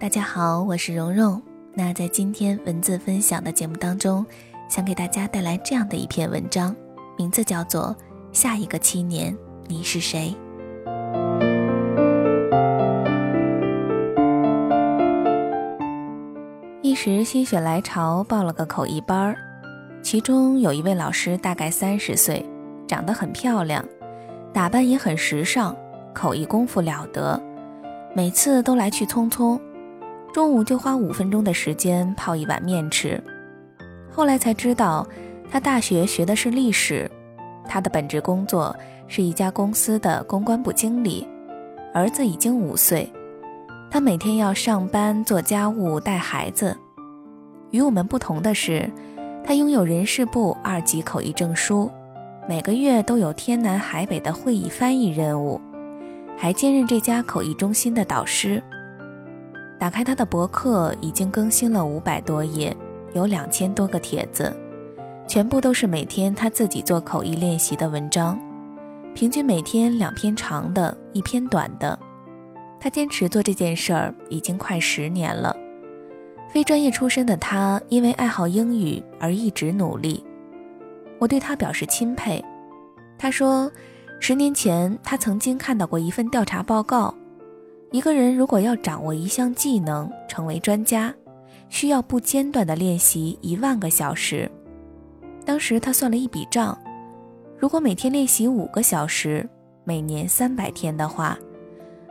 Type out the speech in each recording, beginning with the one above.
大家好，我是蓉蓉。那在今天文字分享的节目当中，想给大家带来这样的一篇文章，名字叫做《下一个七年你是谁》。一时心血来潮报了个口译班儿，其中有一位老师大概三十岁，长得很漂亮，打扮也很时尚，口译功夫了得，每次都来去匆匆。中午就花五分钟的时间泡一碗面吃。后来才知道，他大学学的是历史，他的本职工作是一家公司的公关部经理。儿子已经五岁，他每天要上班、做家务、带孩子。与我们不同的是，他拥有人事部二级口译证书，每个月都有天南海北的会议翻译任务，还兼任这家口译中心的导师。打开他的博客，已经更新了五百多页，有两千多个帖子，全部都是每天他自己做口译练习的文章，平均每天两篇长的，一篇短的。他坚持做这件事儿已经快十年了。非专业出身的他，因为爱好英语而一直努力。我对他表示钦佩。他说，十年前他曾经看到过一份调查报告。一个人如果要掌握一项技能，成为专家，需要不间断的练习一万个小时。当时他算了一笔账，如果每天练习五个小时，每年三百天的话，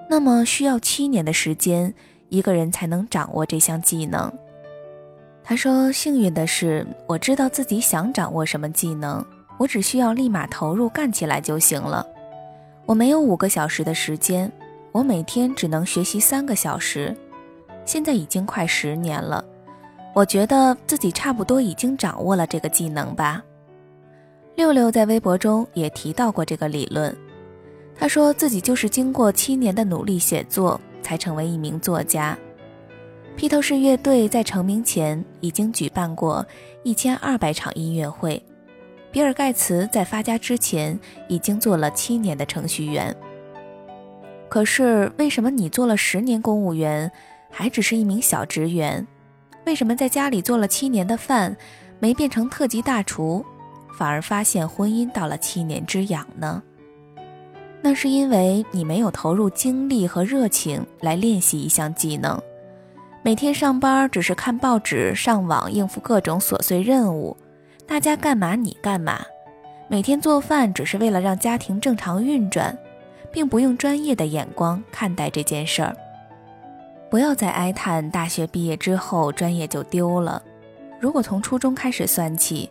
那么需要七年的时间，一个人才能掌握这项技能。他说：“幸运的是，我知道自己想掌握什么技能，我只需要立马投入干起来就行了。我没有五个小时的时间。”我每天只能学习三个小时，现在已经快十年了，我觉得自己差不多已经掌握了这个技能吧。六六在微博中也提到过这个理论，他说自己就是经过七年的努力写作才成为一名作家。披头士乐队在成名前已经举办过一千二百场音乐会，比尔盖茨在发家之前已经做了七年的程序员。可是为什么你做了十年公务员，还只是一名小职员？为什么在家里做了七年的饭，没变成特级大厨，反而发现婚姻到了七年之痒呢？那是因为你没有投入精力和热情来练习一项技能。每天上班只是看报纸、上网应付各种琐碎任务，大家干嘛你干嘛。每天做饭只是为了让家庭正常运转。并不用专业的眼光看待这件事儿。不要再哀叹大学毕业之后专业就丢了。如果从初中开始算起，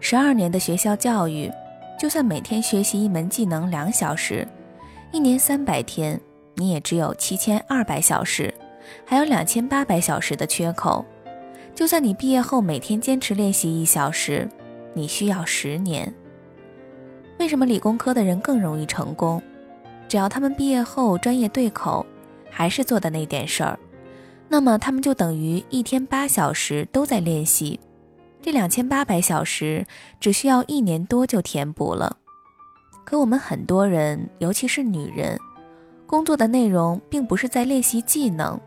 十二年的学校教育，就算每天学习一门技能两小时，一年三百天，你也只有七千二百小时，还有两千八百小时的缺口。就算你毕业后每天坚持练习一小时，你需要十年。为什么理工科的人更容易成功？只要他们毕业后专业对口，还是做的那点事儿，那么他们就等于一天八小时都在练习，这两千八百小时只需要一年多就填补了。可我们很多人，尤其是女人，工作的内容并不是在练习技能，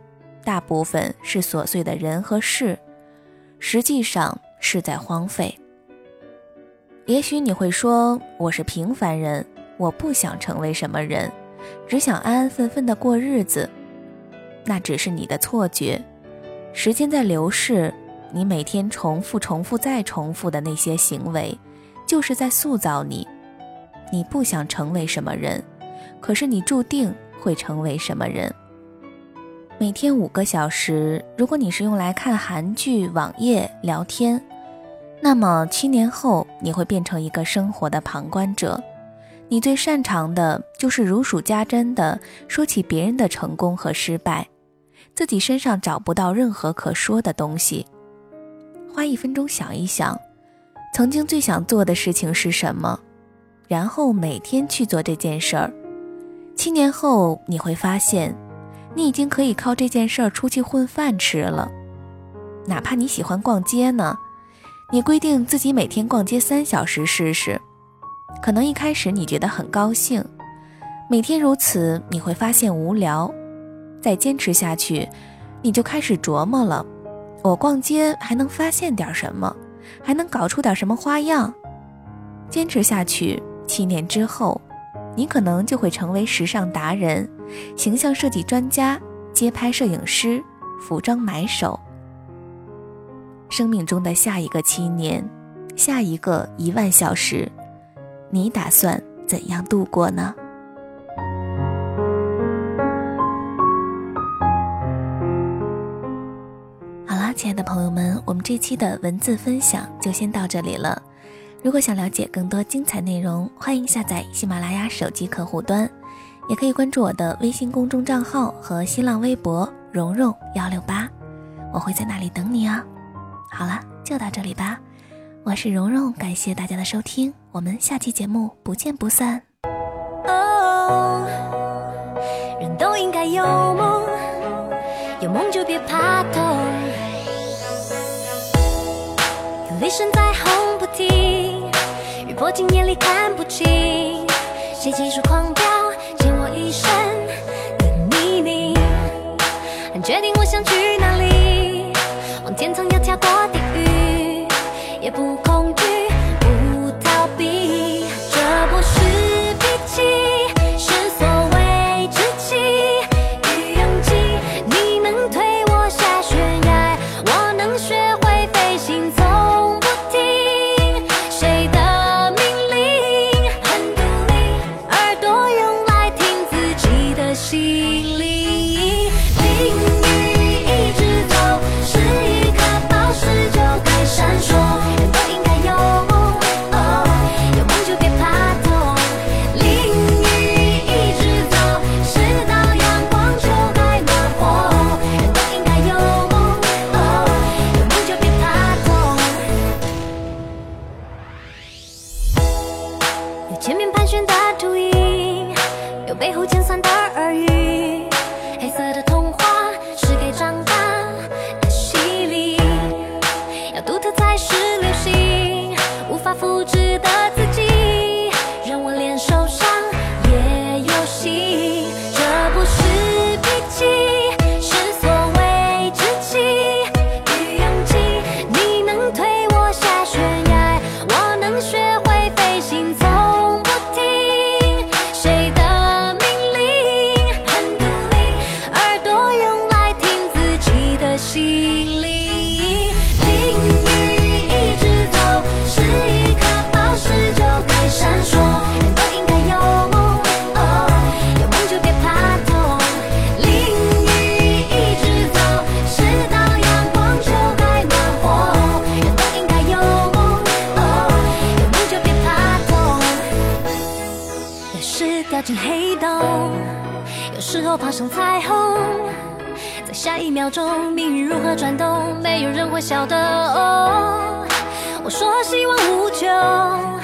大部分是琐碎的人和事，实际上是在荒废。也许你会说，我是平凡人。我不想成为什么人，只想安安分分的过日子。那只是你的错觉。时间在流逝，你每天重复、重复再重复的那些行为，就是在塑造你。你不想成为什么人，可是你注定会成为什么人。每天五个小时，如果你是用来看韩剧、网页、聊天，那么七年后你会变成一个生活的旁观者。你最擅长的就是如数家珍地说起别人的成功和失败，自己身上找不到任何可说的东西。花一分钟想一想，曾经最想做的事情是什么，然后每天去做这件事儿。七年后你会发现，你已经可以靠这件事儿出去混饭吃了。哪怕你喜欢逛街呢，你规定自己每天逛街三小时试试。可能一开始你觉得很高兴，每天如此，你会发现无聊。再坚持下去，你就开始琢磨了：我逛街还能发现点什么？还能搞出点什么花样？坚持下去，七年之后，你可能就会成为时尚达人、形象设计专家、街拍摄影师、服装买手。生命中的下一个七年，下一个一万小时，你打算怎样度过呢？亲爱的朋友们，我们这期的文字分享就先到这里了。如果想了解更多精彩内容，欢迎下载喜马拉雅手机客户端，也可以关注我的微信公众账号和新浪微博“蓉蓉幺六八”，我会在那里等你啊。好了，就到这里吧，我是蓉蓉，感谢大家的收听，我们下期节目不见不散。哦，人都应该有梦，有梦就别怕痛。有雷声在轰不停，雨泼进眼里看不清，谁急速有时候爬上彩虹，在下一秒钟，命运如何转动，没有人会晓得。我说希望无穷。